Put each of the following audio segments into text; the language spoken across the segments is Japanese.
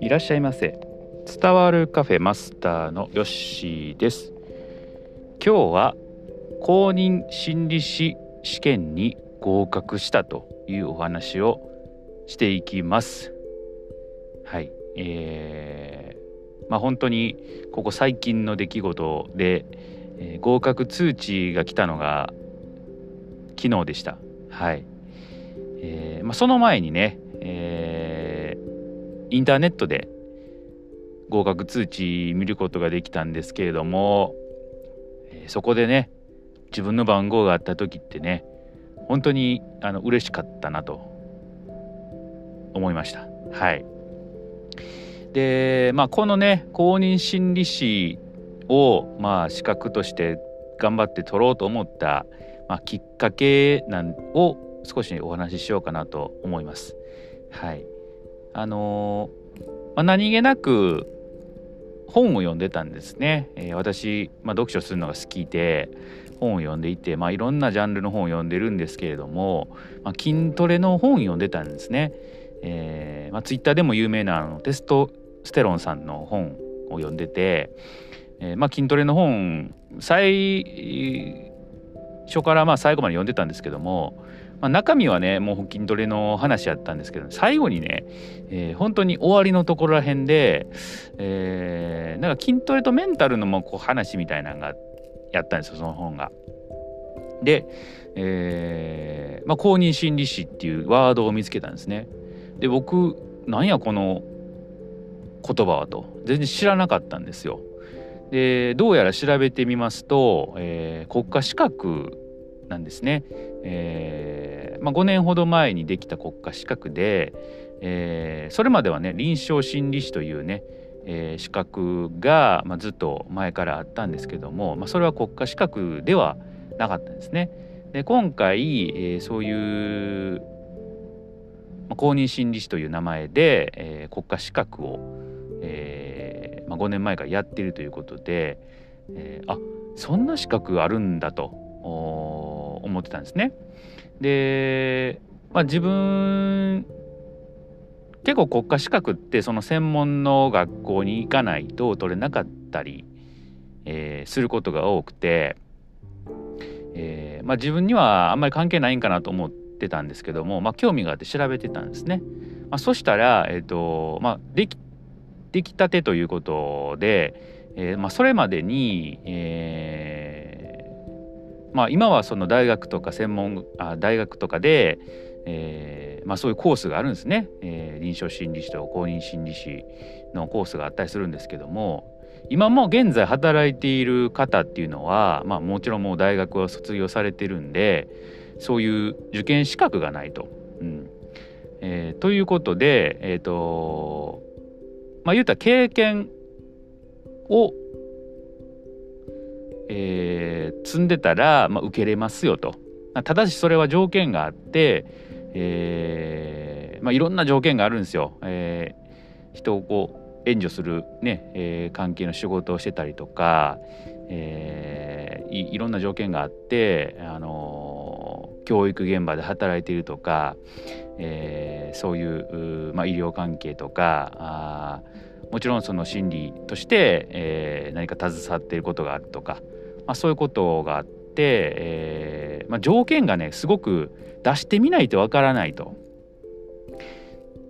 いらっしゃいませ。伝わるカフェマスターのヨッシーです。今日は公認心理師試験に合格したというお話をしていきます。はい。えー、まあ本当にここ最近の出来事で、えー、合格通知が来たのが昨日でした。はい。えーまあ、その前にね、えー、インターネットで合格通知見ることができたんですけれども、え、そこでね自分の番号があった時ってね本当にあの嬉しかったなと思いました。はい。でまあこのね公認心理師をまあ資格として頑張って取ろうと思った、まあ、きっかけなんを少しお話ししようかなと思います。はい。あのー、まあ、何気なく本を読んでたんですね。えー、私、まあ、読書するのが好きで本を読んでいて、まあ、いろんなジャンルの本を読んでるんですけれども、まあ、筋トレの本を読んでたんですね。えーまあ、ツイッターでも有名なあのテストステロンさんの本を読んでて、えーまあ、筋トレの本最初からまあ最後まで読んでたんですけども、まあ、中身はねもう筋トレの話やったんですけど最後にね、えー、本当に終わりのところらへんで、えー、なんか筋トレとメンタルのもこう話みたいなのがやったんですよその本が。で、えーまあ、公認心理師っていうワードを見つけたんですね。で僕なんやこの言葉はと全然知らなかったんですよ。でどうやら調べてみますと、えー、国家資格なんですね。えーまあ、5年ほど前にできた国家資格で、えー、それまではね臨床心理士というね、えー、資格が、まあ、ずっと前からあったんですけども、まあ、それは国家資格ではなかったんですね。で今回、えー、そういう、まあ、公認心理士という名前で、えー、国家資格を、えーまあ、5年前からやっているということで、えー、あそんな資格あるんだと思ってたんですね。で、まあ、自分結構国家資格ってその専門の学校に行かないと取れなかったり、えー、することが多くて、えー、まあ、自分にはあんまり関係ないんかなと思ってたんですけども、まあ、興味があって調べてたんですね。まあ、そしたら、えーとまあ、できできたてということで、えーまあ、それまでに、えーまあ、今はその大学とか専門あ大学とかで、えーまあ、そういうコースがあるんですね、えー、臨床心理士と公認心理士のコースがあったりするんですけども今も現在働いている方っていうのは、まあ、もちろんもう大学を卒業されてるんでそういう受験資格がないと。うんえー、ということで、えーとまあ、言うたら経験をえー、積んでたら、まあ、受けれますよと。ただしそれは条件があって、えーまあ、いろんな条件があるんですよ。えー、人をこう援助するね、えー、関係の仕事をしてたりとか、えー、いいろんな条件があって、あのー、教育現場で働いているとか、えー、そういうまあ、医療関係とかあもちろんその心理として、えー、何か携わっていることがあるとか、まあ、そういうことがあって、えーまあ、条件がねすごく出してみないとわからないと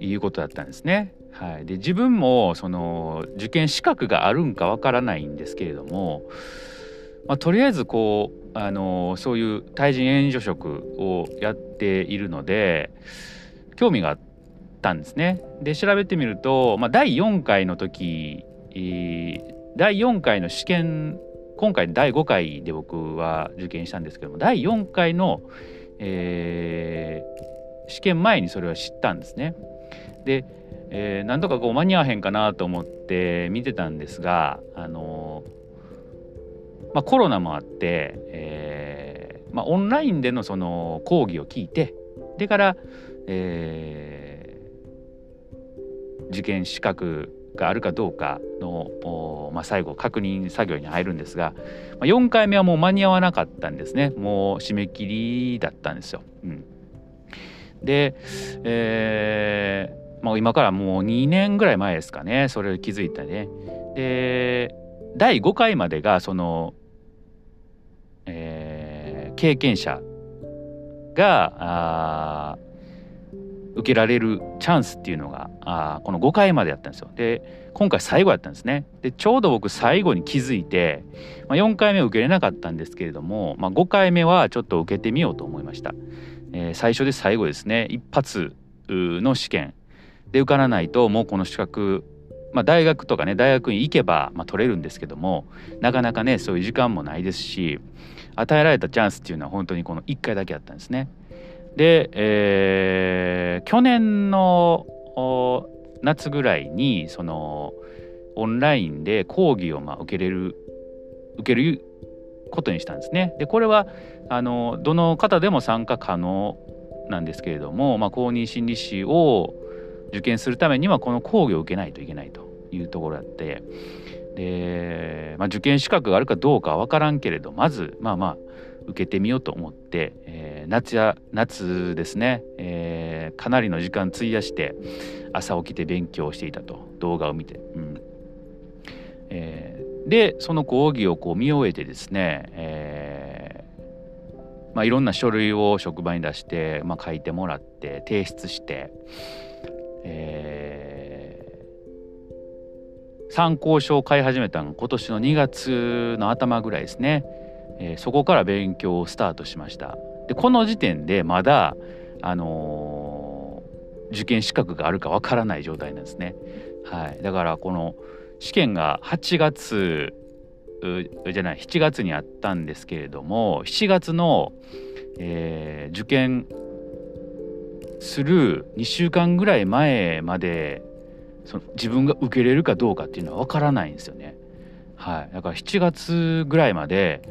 いうことだったんですね。はい、で自分もその受験資格があるんかわからないんですけれども、まあ、とりあえずこうあのそういう対人援助職をやっているので興味があったんですね。で調べてみると、まあ、第4回の時、第4回の試験今回第5回で僕は受験したんですけども第4回の、えー、試験前にそれは知ったんですね。で、えー、なんとかこう間に合わへんかなと思って見てたんですが、あのー、まあ、コロナもあって、えーまあ、オンラインでのその講義を聞いてでから、えー、受験資格があるかどうかの、まあ、最後確認作業に入るんですが、まあ、4回目はもう間に合わなかったんですね。もう締め切りだったんですよ。うん、で、えーまあ、今からもう2年ぐらい前ですかね。それを気づいたね。で第5回までがその、えー、経験者が受けられるチャンスっていうのがあこの5回までやったんですよ。で今回最後やったんですね。でちょうど僕最後に気づいて、まあ、4回目受けれなかったんですけれども、まあ、5回目はちょっと受けてみようと思いました、えー、最初で最後ですね。一発の試験で受からないともうこの資格まあ、大学とかね大学に行けば、まあ、取れるんですけどもなかなかねそういう時間もないですし与えられたチャンスっていうのは本当にこの1回だけあったんですね。で、えー、去年の夏ぐらいにそのオンラインで講義をまあ受けれる受けることにしたんですね。でこれはあのどの方でも参加可能なんですけれども、まあ、公認心理師を受験するためにはこの講義を受けないといけないというところだって。で、まあ、受験資格があるかどうかは分からんけれどまずまあまあ受けてみようと思って、えー、夏や夏ですね、えー、かなりの時間費やして朝起きて勉強していたと。動画を見て、うん。えー、でその講義をこう見終えてですね、えーまあ、いろんな書類を職場に出して、まあ、書いてもらって提出して、えー、参考書を買い始めたのが今年の2月の頭ぐらいですね。えー、そこから勉強をスタートしました。でこの時点でまだあのー、受験資格があるかわからない状態なんですね。はい。だからこの試験が8月じゃない7月にあったんですけれども7月の、えー、受験する2週間ぐらい前までその自分が受けれるかどうかっていうのは分からないんですよね。はい、だから7月ぐらいまで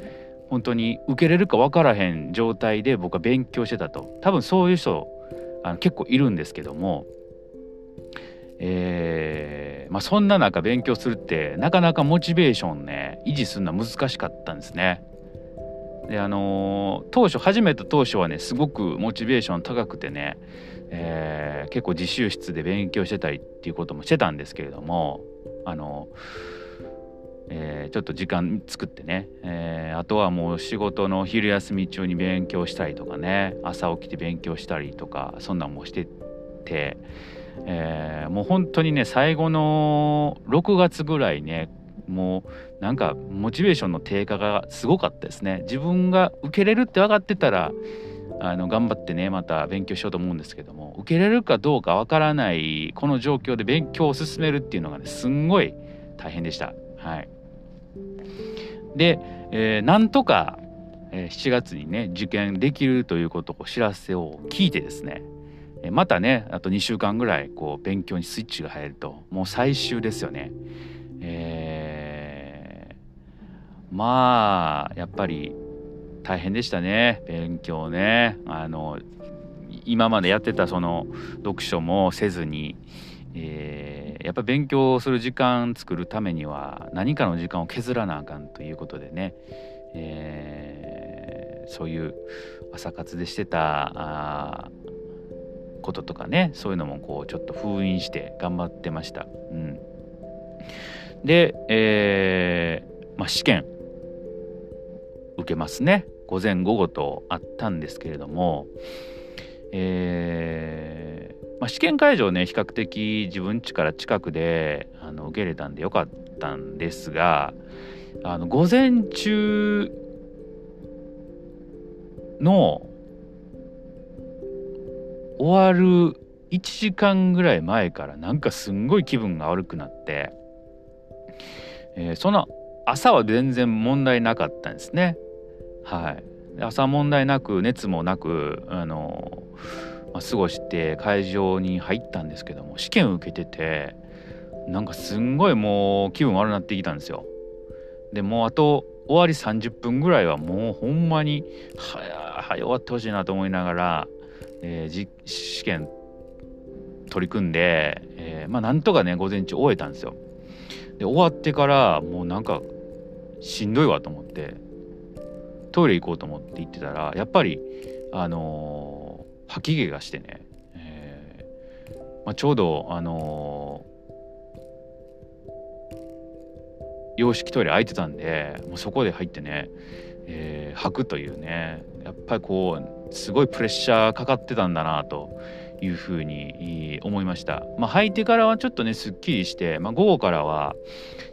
本当に受けれるか分からへん状態で僕は勉強してたと多分そういう人あの結構いるんですけども、えーまあ、そんな中勉強するってなかなかモチベーションね維持するのは難しかったんですね。であのー、当初始めた当初はねすごくモチベーション高くてね、えー、結構自習室で勉強してたりっていうこともしてたんですけれどもあのーえー、ちょっと時間作ってね、え、あとはもう仕事の昼休み中に勉強したりとかね朝起きて勉強したりとかそんなんもしてて、え、もう本当にね最後の6月ぐらいねもうなんかモチベーションの低下がすごかったですね自分が受けれるって分かってたらあの頑張ってねまた勉強しようと思うんですけども受けれるかどうか分からないこの状況で勉強を進めるっていうのがねすんごい大変でしたはい。で、えー、なんとか、7月にね受験できるということを知らせを聞いてですねまたねあと2週間ぐらいこう勉強にスイッチが入るともう最終ですよね。え、まあやっぱり大変でしたね。勉強ね。あの今までやってたその読書もせずに、えー、やっぱ勉強する時間作るためには何かの時間を削らなあかんということでね、えー、そういう朝活でしてたこととかね。そういうのもこうちょっと封印して頑張ってました。うん、で、えーまあ、試験。けますね午前午後とあったんですけれども、えーまあ、試験会場ね比較的自分家から近くであの受け入れたんでよかったんですがあの午前中の終わる1時間ぐらい前からなんかすんごい気分が悪くなって、えー、その朝は全然問題なかったんですね。はい、朝問題なく熱もなくあのまあ、過ごして会場に入ったんですけども試験受けててなんかすんごいもう気分悪なってきたんですよ。でもうあと終わり30分ぐらいはもうほんまにはやはや終わってほしいなと思いながら、えー、試験取り組んで、えー、まあなんとかね午前中終えたんですよ。で終わってからもうなんかしんどいわと思ってトイレ行こうと思って行ってたらやっぱりあのー吐き気がしてね。えまあ、ちょうどあのー、洋式トイレ空いてたんでもうそこで入ってね、えー、吐くというね。やっぱりこうすごいプレッシャーかかってたんだなというふうに思いました。まあ、履いてからはちょっとねすっきりして、まあ、午後からは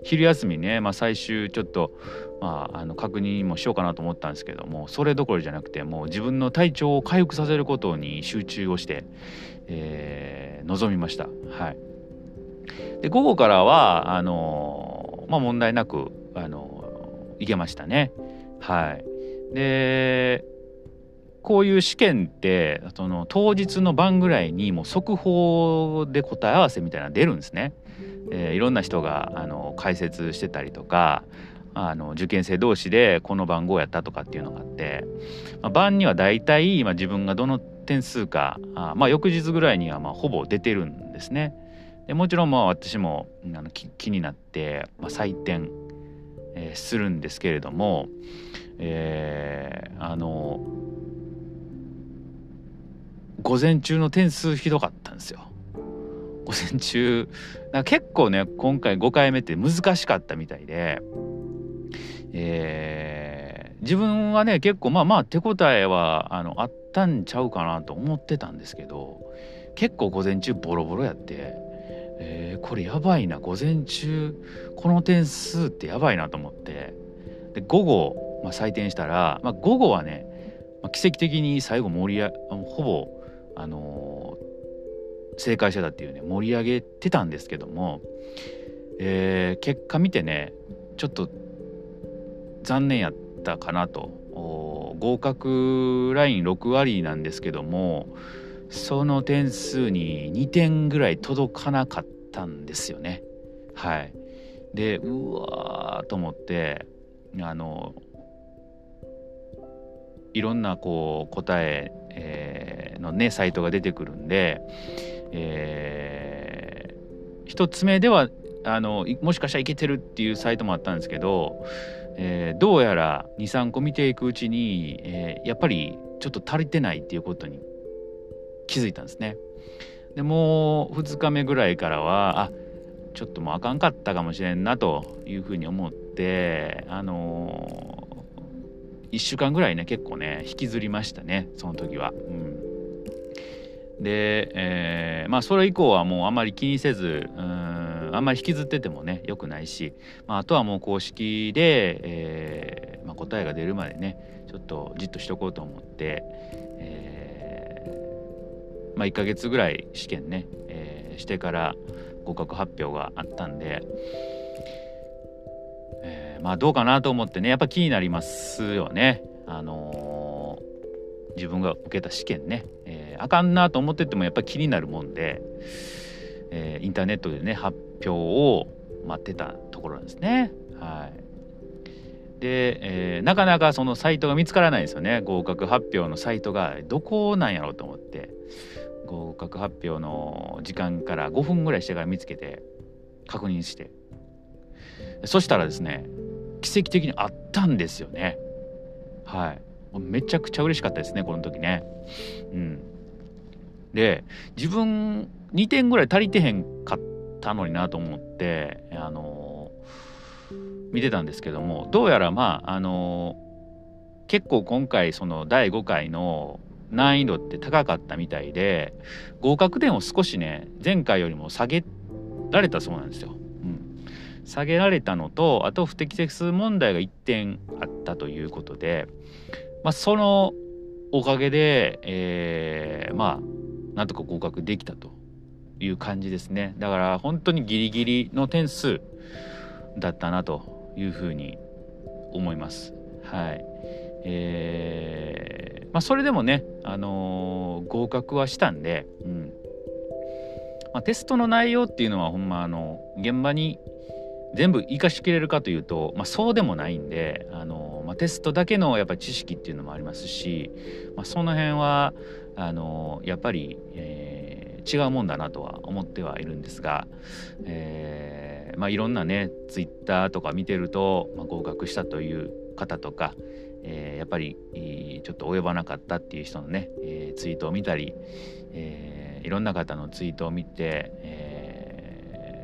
昼休みね、まあ、最終ちょっと、まあ、あの確認もしようかなと思ったんですけどもそれどころじゃなくてもう自分の体調を回復させることに集中をして、えー、臨みました。はい、で午後からはあのまあ、問題なくあの行けましたね。はい、でこういう試験ってその当日の晩ぐらいにもう速報で答え合わせみたいなの出るんですね。えー、いろんな人があの解説してたりとかあの受験生同士でこの番号やったとかっていうのがあって、まあ、晩には大体、まあ、自分がどの点数かあ、まあ、翌日ぐらいにはまあほぼ出てるんですね。でもちろんまあ私もあの気になって、まあ、採点、えー、するんですけれども、えー、あの午前中の点数ひどかったんですよ。午前中結構ね今回5回目って難しかったみたいで、えー、自分はね結構まあまあ手応えはあのあったんちゃうかなと思ってたんですけど結構午前中ボロボロやって、えー、これやばいな午前中この点数ってやばいなと思ってで午後、まあ、採点したら、まあ、午後はね、ま、奇跡的に最後盛り上ほぼあの、正解してたっていうね盛り上げてたんですけども、えー、結果見てねちょっと残念やったかなと合格ライン6割なんですけどもその点数に2点ぐらい届かなかったんですよね。はい、でうわーと思ってあのいろんなこう答ええー、のねサイトが出てくるんで、えー、1つ目ではあのもしかしたらいけてるっていうサイトもあったんですけど、えー、どうやら23個見ていくうちに、えー、やっぱりちょっと足りてないっていうことに気づいたんですね。でもう2日目ぐらいからはあちょっともうあかんかったかもしれんなというふうに思ってあの1週間ぐらいね結構ね引きずりましたねその時は。うんで、えー、まあそれ以降はもうあんまり気にせずうんあんまり引きずっててもね良くないし、まあ、あとはもう公式で、えーまあ、答えが出るまでねちょっとじっとしとこうと思って、えーまあ、1ヶ月ぐらい試験ね、えー、してから合格発表があったんで。まあどうかなと思ってねやっぱ気になりますよね。あのー、自分が受けた試験ね、えー、あかんなと思っててもやっぱ気になるもんで、え、インターネットでね発表を待ってたところなんですね。はい、で、えー、なかなかそのサイトが見つからないですよね。合格発表のサイトが。どこなんやろうと思って。合格発表の時間から5分ぐらいしてから見つけて確認して。そしたらですね奇跡的にあったんですよね。はい。めちゃくちゃ嬉しかったですねこの時ね。うん。で自分2点ぐらい足りてへんかったのになと思ってあの見てたんですけどもどうやらまああの結構今回その第5回の難易度って高かったみたいで合格点を少しね前回よりも下げられたそうなんですよ。下げられたのとあと不適切問題が1点あったということで、まあ、そのおかげで、えー、まあなんとか合格できたという感じですね。だから本当にギリギリの点数だったなというふうに思います。はい。えーまあ、それでもね、あのー、合格はしたんで、うん。まあ、テストの内容っていうのはほんまあの現場に全部生かしきれるかというと、まあ、そうでもないんであの、まあ、テストだけのやっぱり知識っていうのもありますし、まあ、その辺はあのやっぱり、えー、違うもんだなとは思ってはいるんですが、えーまあ、いろんなねツイッターとか見てると、まあ、合格したという方とか、えー、やっぱりちょっと及ばなかったっていう人のね、えー、ツイートを見たり、えーいろんな方のツイートを見て、えー、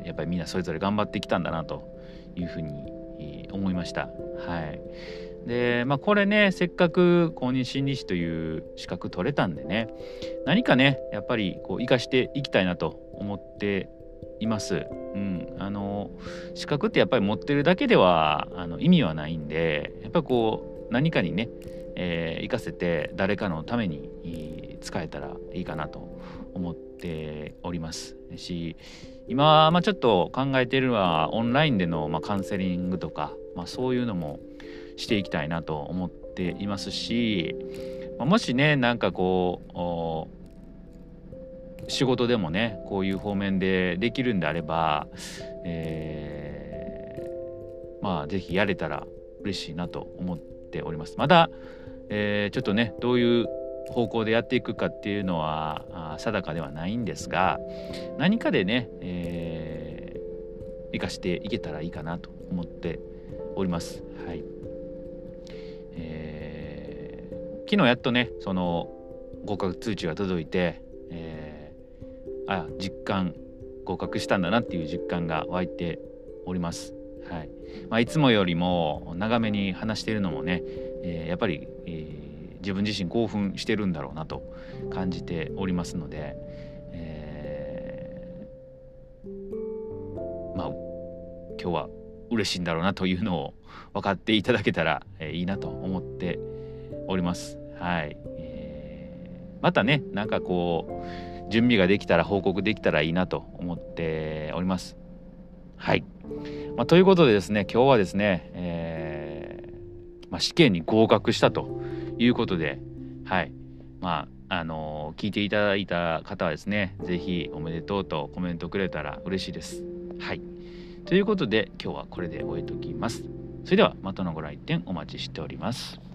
やっぱりみんなそれぞれ頑張ってきたんだなというふうに思いました。はいでまあ、これねせっかく公認心理師という資格取れたんでね何かねやっぱりこう生かしていきたいなと思っています。うん、あの資格ってやっぱり持ってるだけではあの意味はないんでやっぱりこう何かにね、えー、活かせて誰かのために使えたらいいかなと思っておりますし今、まあ、ちょっと考えているのはオンラインでの、まあ、カウンセリングとか、まあ、そういうのもしていきたいなと思っていますし、まあ、もしねなんかこう仕事でもねこういう方面でできるんであれば、えー、まあ是非やれたら嬉しいなと思っております。まだ、えー、ちょっとねどういう方向でやっていくかっていうのは定かではないんですが何かでね、えー、生かしていけたらいいかなと思っております。はいえー、昨日やっとねその合格通知が届いて、えーあ実感合格したんだなっていう実感が湧いております。はいまあ、いつもよりも長めに話しているのもね、えー、やっぱり、えー、自分自身興奮してるんだろうなと感じておりますので、えー、まあ今日は嬉しいんだろうなというのを分かっていただけたら、え、いいなと思っております。はい、えー、またねなんかこう準備ができたら報告できたらいいなと思っております。はい。まあ、ということでですね、今日はですね、えー、まあ、試験に合格したということで、はい。まあ、あのー、聞いていただいた方はですね、是非おめでとうとコメントくれたら嬉しいです。はい。ということで、今日はこれで終えときます。それでは、またのご来店お待ちしております。